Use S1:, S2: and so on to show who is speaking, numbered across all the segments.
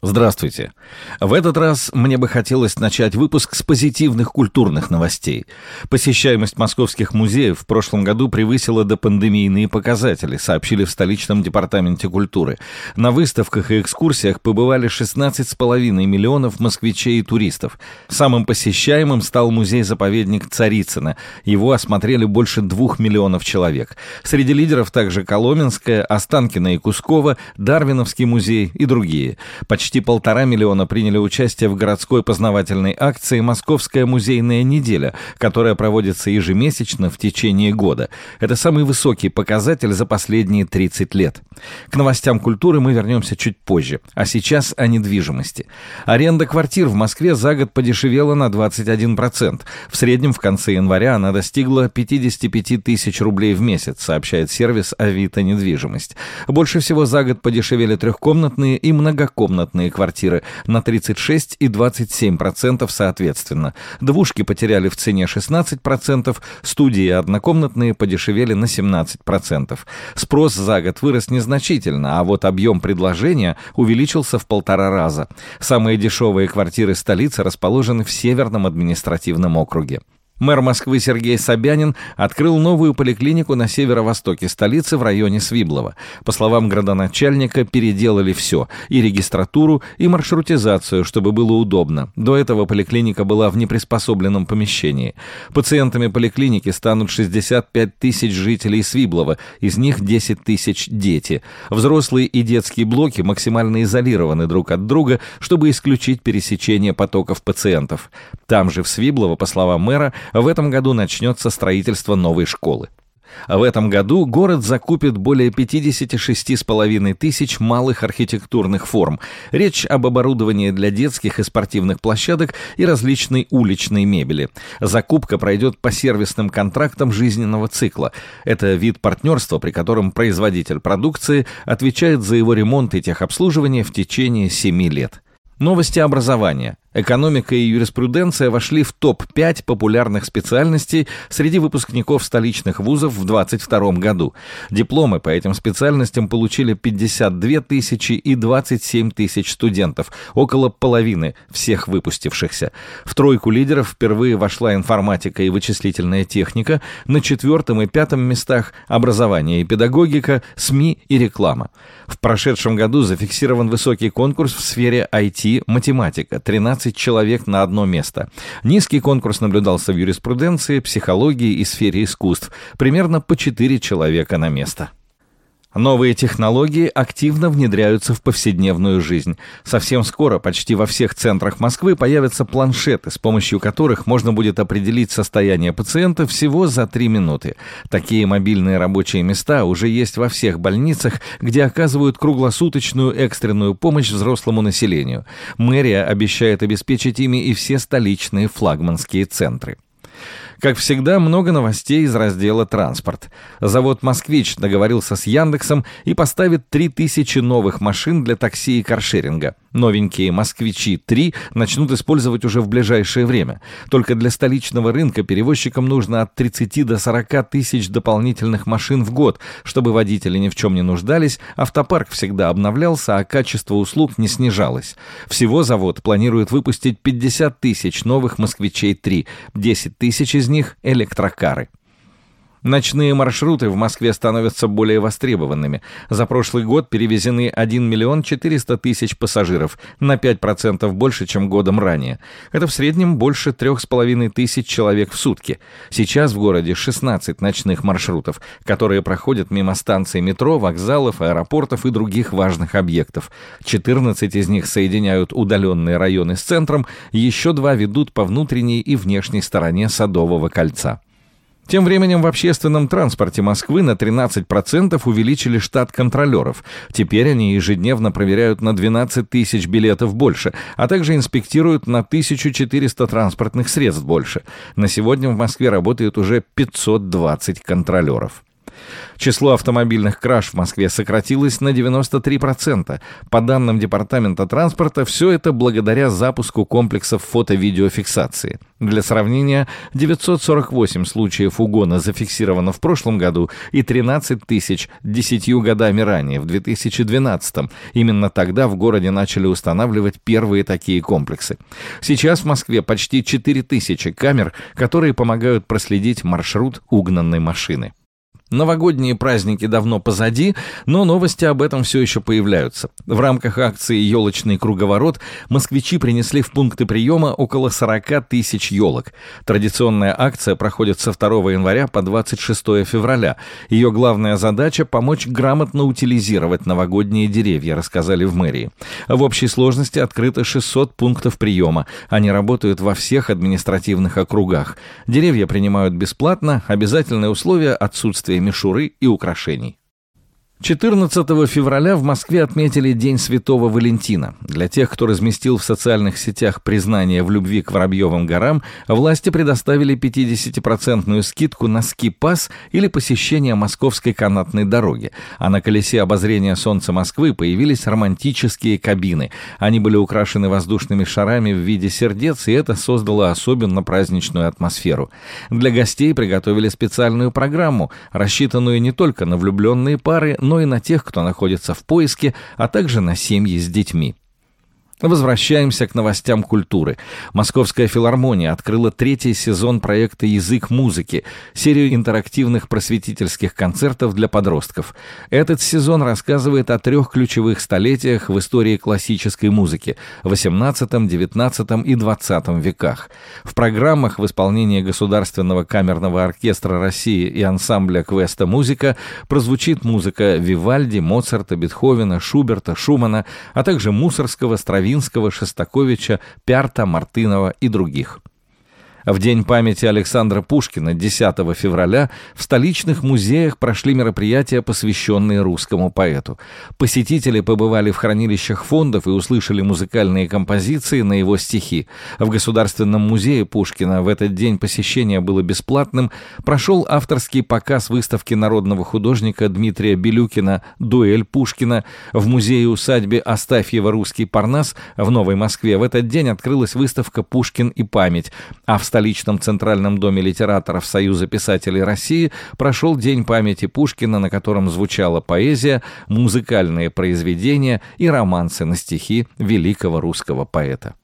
S1: Здравствуйте. В этот раз мне бы хотелось начать выпуск с позитивных культурных новостей. Посещаемость московских музеев в прошлом году превысила до пандемийные показатели, сообщили в столичном департаменте культуры. На выставках и экскурсиях побывали 16,5 миллионов москвичей и туристов. Самым посещаемым стал музей-заповедник Царицына. Его осмотрели больше двух миллионов человек. Среди лидеров также Коломенская, Останкино и Кусково, Дарвиновский музей и другие. Почти почти полтора миллиона приняли участие в городской познавательной акции «Московская музейная неделя», которая проводится ежемесячно в течение года. Это самый высокий показатель за последние 30 лет. К новостям культуры мы вернемся чуть позже. А сейчас о недвижимости. Аренда квартир в Москве за год подешевела на 21%. В среднем в конце января она достигла 55 тысяч рублей в месяц, сообщает сервис «Авито недвижимость». Больше всего за год подешевели трехкомнатные и многокомнатные однокомнатные квартиры на 36 и 27% соответственно. Двушки потеряли в цене 16%, студии и однокомнатные подешевели на 17%. Спрос за год вырос незначительно, а вот объем предложения увеличился в полтора раза. Самые дешевые квартиры столицы расположены в Северном административном округе. Мэр Москвы Сергей Собянин открыл новую поликлинику на северо-востоке столицы в районе Свиблова. По словам градоначальника, переделали все – и регистратуру, и маршрутизацию, чтобы было удобно. До этого поликлиника была в неприспособленном помещении. Пациентами поликлиники станут 65 тысяч жителей Свиблова, из них 10 тысяч – дети. Взрослые и детские блоки максимально изолированы друг от друга, чтобы исключить пересечение потоков пациентов. Там же в Свиблово, по словам мэра, в этом году начнется строительство новой школы. В этом году город закупит более 56,5 тысяч малых архитектурных форм. Речь об оборудовании для детских и спортивных площадок и различной уличной мебели. Закупка пройдет по сервисным контрактам жизненного цикла. Это вид партнерства, при котором производитель продукции отвечает за его ремонт и техобслуживание в течение 7 лет. Новости образования. Экономика и юриспруденция вошли в топ-5 популярных специальностей среди выпускников столичных вузов в 2022 году. Дипломы по этим специальностям получили 52 тысячи и 27 тысяч студентов, около половины всех выпустившихся. В тройку лидеров впервые вошла информатика и вычислительная техника, на четвертом и пятом местах образование и педагогика, СМИ и реклама. В прошедшем году зафиксирован высокий конкурс в сфере IT, математика, 13 15 человек на одно место. Низкий конкурс наблюдался в юриспруденции, психологии и сфере искусств. Примерно по 4 человека на место. Новые технологии активно внедряются в повседневную жизнь. Совсем скоро почти во всех центрах Москвы появятся планшеты, с помощью которых можно будет определить состояние пациента всего за три минуты. Такие мобильные рабочие места уже есть во всех больницах, где оказывают круглосуточную экстренную помощь взрослому населению. Мэрия обещает обеспечить ими и все столичные флагманские центры. Как всегда, много новостей из раздела «Транспорт». Завод «Москвич» договорился с Яндексом и поставит 3000 новых машин для такси и каршеринга. Новенькие «Москвичи-3» начнут использовать уже в ближайшее время. Только для столичного рынка перевозчикам нужно от 30 до 40 тысяч дополнительных машин в год, чтобы водители ни в чем не нуждались, автопарк всегда обновлялся, а качество услуг не снижалось. Всего завод планирует выпустить 50 тысяч новых «Москвичей-3», 10 тысяч из них — электрокары. Ночные маршруты в Москве становятся более востребованными. За прошлый год перевезены 1 миллион 400 тысяч пассажиров, на 5% больше, чем годом ранее. Это в среднем больше 3,5 тысяч человек в сутки. Сейчас в городе 16 ночных маршрутов, которые проходят мимо станций метро, вокзалов, аэропортов и других важных объектов. 14 из них соединяют удаленные районы с центром, еще два ведут по внутренней и внешней стороне Садового кольца. Тем временем в общественном транспорте Москвы на 13% увеличили штат контролеров. Теперь они ежедневно проверяют на 12 тысяч билетов больше, а также инспектируют на 1400 транспортных средств больше. На сегодня в Москве работает уже 520 контролеров. Число автомобильных краж в Москве сократилось на 93%. По данным Департамента транспорта, все это благодаря запуску комплексов фото-видеофиксации. Для сравнения, 948 случаев угона зафиксировано в прошлом году и 13 тысяч 10 годами ранее, в 2012. Именно тогда в городе начали устанавливать первые такие комплексы. Сейчас в Москве почти 4 тысячи камер, которые помогают проследить маршрут угнанной машины. Новогодние праздники давно позади, но новости об этом все еще появляются. В рамках акции «Елочный круговорот» москвичи принесли в пункты приема около 40 тысяч елок. Традиционная акция проходит со 2 января по 26 февраля. Ее главная задача – помочь грамотно утилизировать новогодние деревья, рассказали в мэрии. В общей сложности открыто 600 пунктов приема. Они работают во всех административных округах. Деревья принимают бесплатно, обязательное условие – отсутствие мишуры и украшений. 14 февраля в Москве отметили День Святого Валентина. Для тех, кто разместил в социальных сетях признание в любви к Воробьевым горам, власти предоставили 50% скидку на ски-пас или посещение Московской канатной дороги. А на колесе обозрения Солнца Москвы появились романтические кабины. Они были украшены воздушными шарами в виде сердец, и это создало особенно праздничную атмосферу. Для гостей приготовили специальную программу, рассчитанную не только на влюбленные пары, но и на тех, кто находится в поиске, а также на семьи с детьми. Возвращаемся к новостям культуры. Московская филармония открыла третий сезон проекта «Язык музыки», серию интерактивных просветительских концертов для подростков. Этот сезон рассказывает о трех ключевых столетиях в истории классической музыки – XVIII, XIX и XX веках. В программах в исполнении Государственного камерного оркестра России и ансамбля «Квеста Музыка» прозвучит музыка Вивальди, Моцарта, Бетховена, Шуберта, Шумана, а также мусорского, Стравинского, Стравинского, Шостаковича, Пярта, Мартынова и других. В День памяти Александра Пушкина 10 февраля в столичных музеях прошли мероприятия, посвященные русскому поэту. Посетители побывали в хранилищах фондов и услышали музыкальные композиции на его стихи. В Государственном музее Пушкина в этот день посещение было бесплатным. Прошел авторский показ выставки народного художника Дмитрия Белюкина «Дуэль Пушкина». В музее-усадьбе Астафьева «Русский Парнас» в Новой Москве в этот день открылась выставка «Пушкин и память», а в столичном Центральном доме литераторов Союза писателей России прошел День памяти Пушкина, на котором звучала поэзия, музыкальные произведения и романсы на стихи великого русского поэта.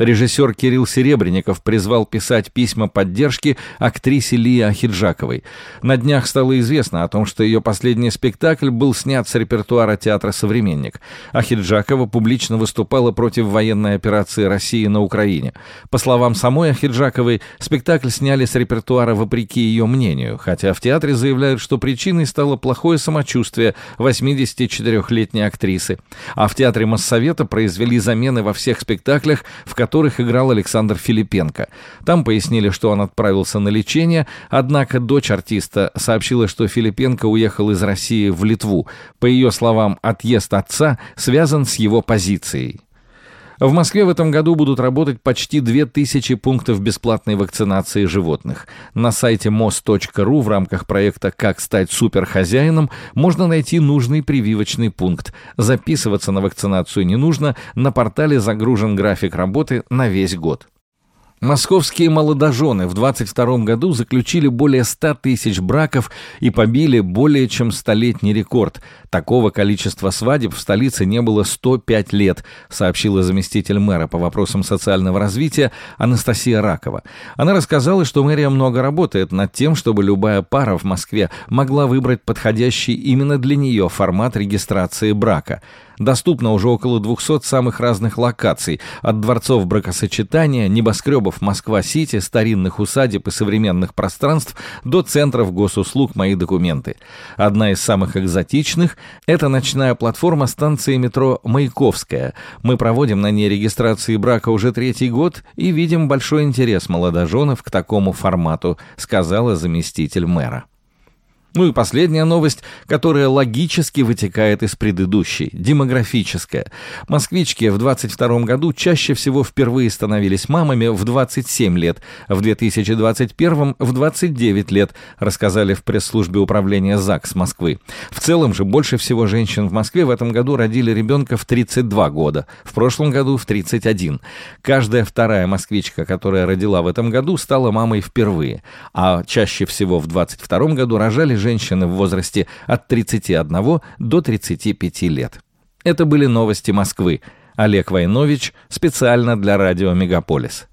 S1: Режиссер Кирилл Серебренников призвал писать письма поддержки актрисе Лии Ахиджаковой. На днях стало известно о том, что ее последний спектакль был снят с репертуара театра «Современник». Ахиджакова публично выступала против военной операции России на Украине. По словам самой Ахиджаковой, спектакль сняли с репертуара вопреки ее мнению, хотя в театре заявляют, что причиной стало плохое самочувствие 84-летней актрисы. А в театре Моссовета произвели замены во всех спектаклях, в которых которых играл Александр Филипенко. Там пояснили, что он отправился на лечение, однако дочь артиста сообщила, что Филипенко уехал из России в Литву. По ее словам, отъезд отца связан с его позицией. В Москве в этом году будут работать почти 2000 пунктов бесплатной вакцинации животных. На сайте mos.ru в рамках проекта «Как стать суперхозяином» можно найти нужный прививочный пункт. Записываться на вакцинацию не нужно, на портале загружен график работы на весь год. Московские молодожены в 22 году заключили более 100 тысяч браков и побили более чем столетний рекорд. Такого количества свадеб в столице не было 105 лет, сообщила заместитель мэра по вопросам социального развития Анастасия Ракова. Она рассказала, что мэрия много работает над тем, чтобы любая пара в Москве могла выбрать подходящий именно для нее формат регистрации брака – Доступно уже около 200 самых разных локаций, от дворцов бракосочетания, небоскребов Москва-Сити, старинных усадеб и современных пространств до центров госуслуг «Мои документы». Одна из самых экзотичных – это ночная платформа станции метро «Маяковская». Мы проводим на ней регистрации брака уже третий год и видим большой интерес молодоженов к такому формату, сказала заместитель мэра. Ну и последняя новость, которая логически вытекает из предыдущей, демографическая. Москвички в 22 году чаще всего впервые становились мамами в 27 лет, в 2021 в 29 лет, рассказали в пресс-службе управления ЗАГС Москвы. В целом же больше всего женщин в Москве в этом году родили ребенка в 32 года, в прошлом году в 31. Каждая вторая москвичка, которая родила в этом году, стала мамой впервые, а чаще всего в 22 году рожали женщины в возрасте от 31 до 35 лет. Это были новости Москвы. Олег Войнович специально для радио «Мегаполис».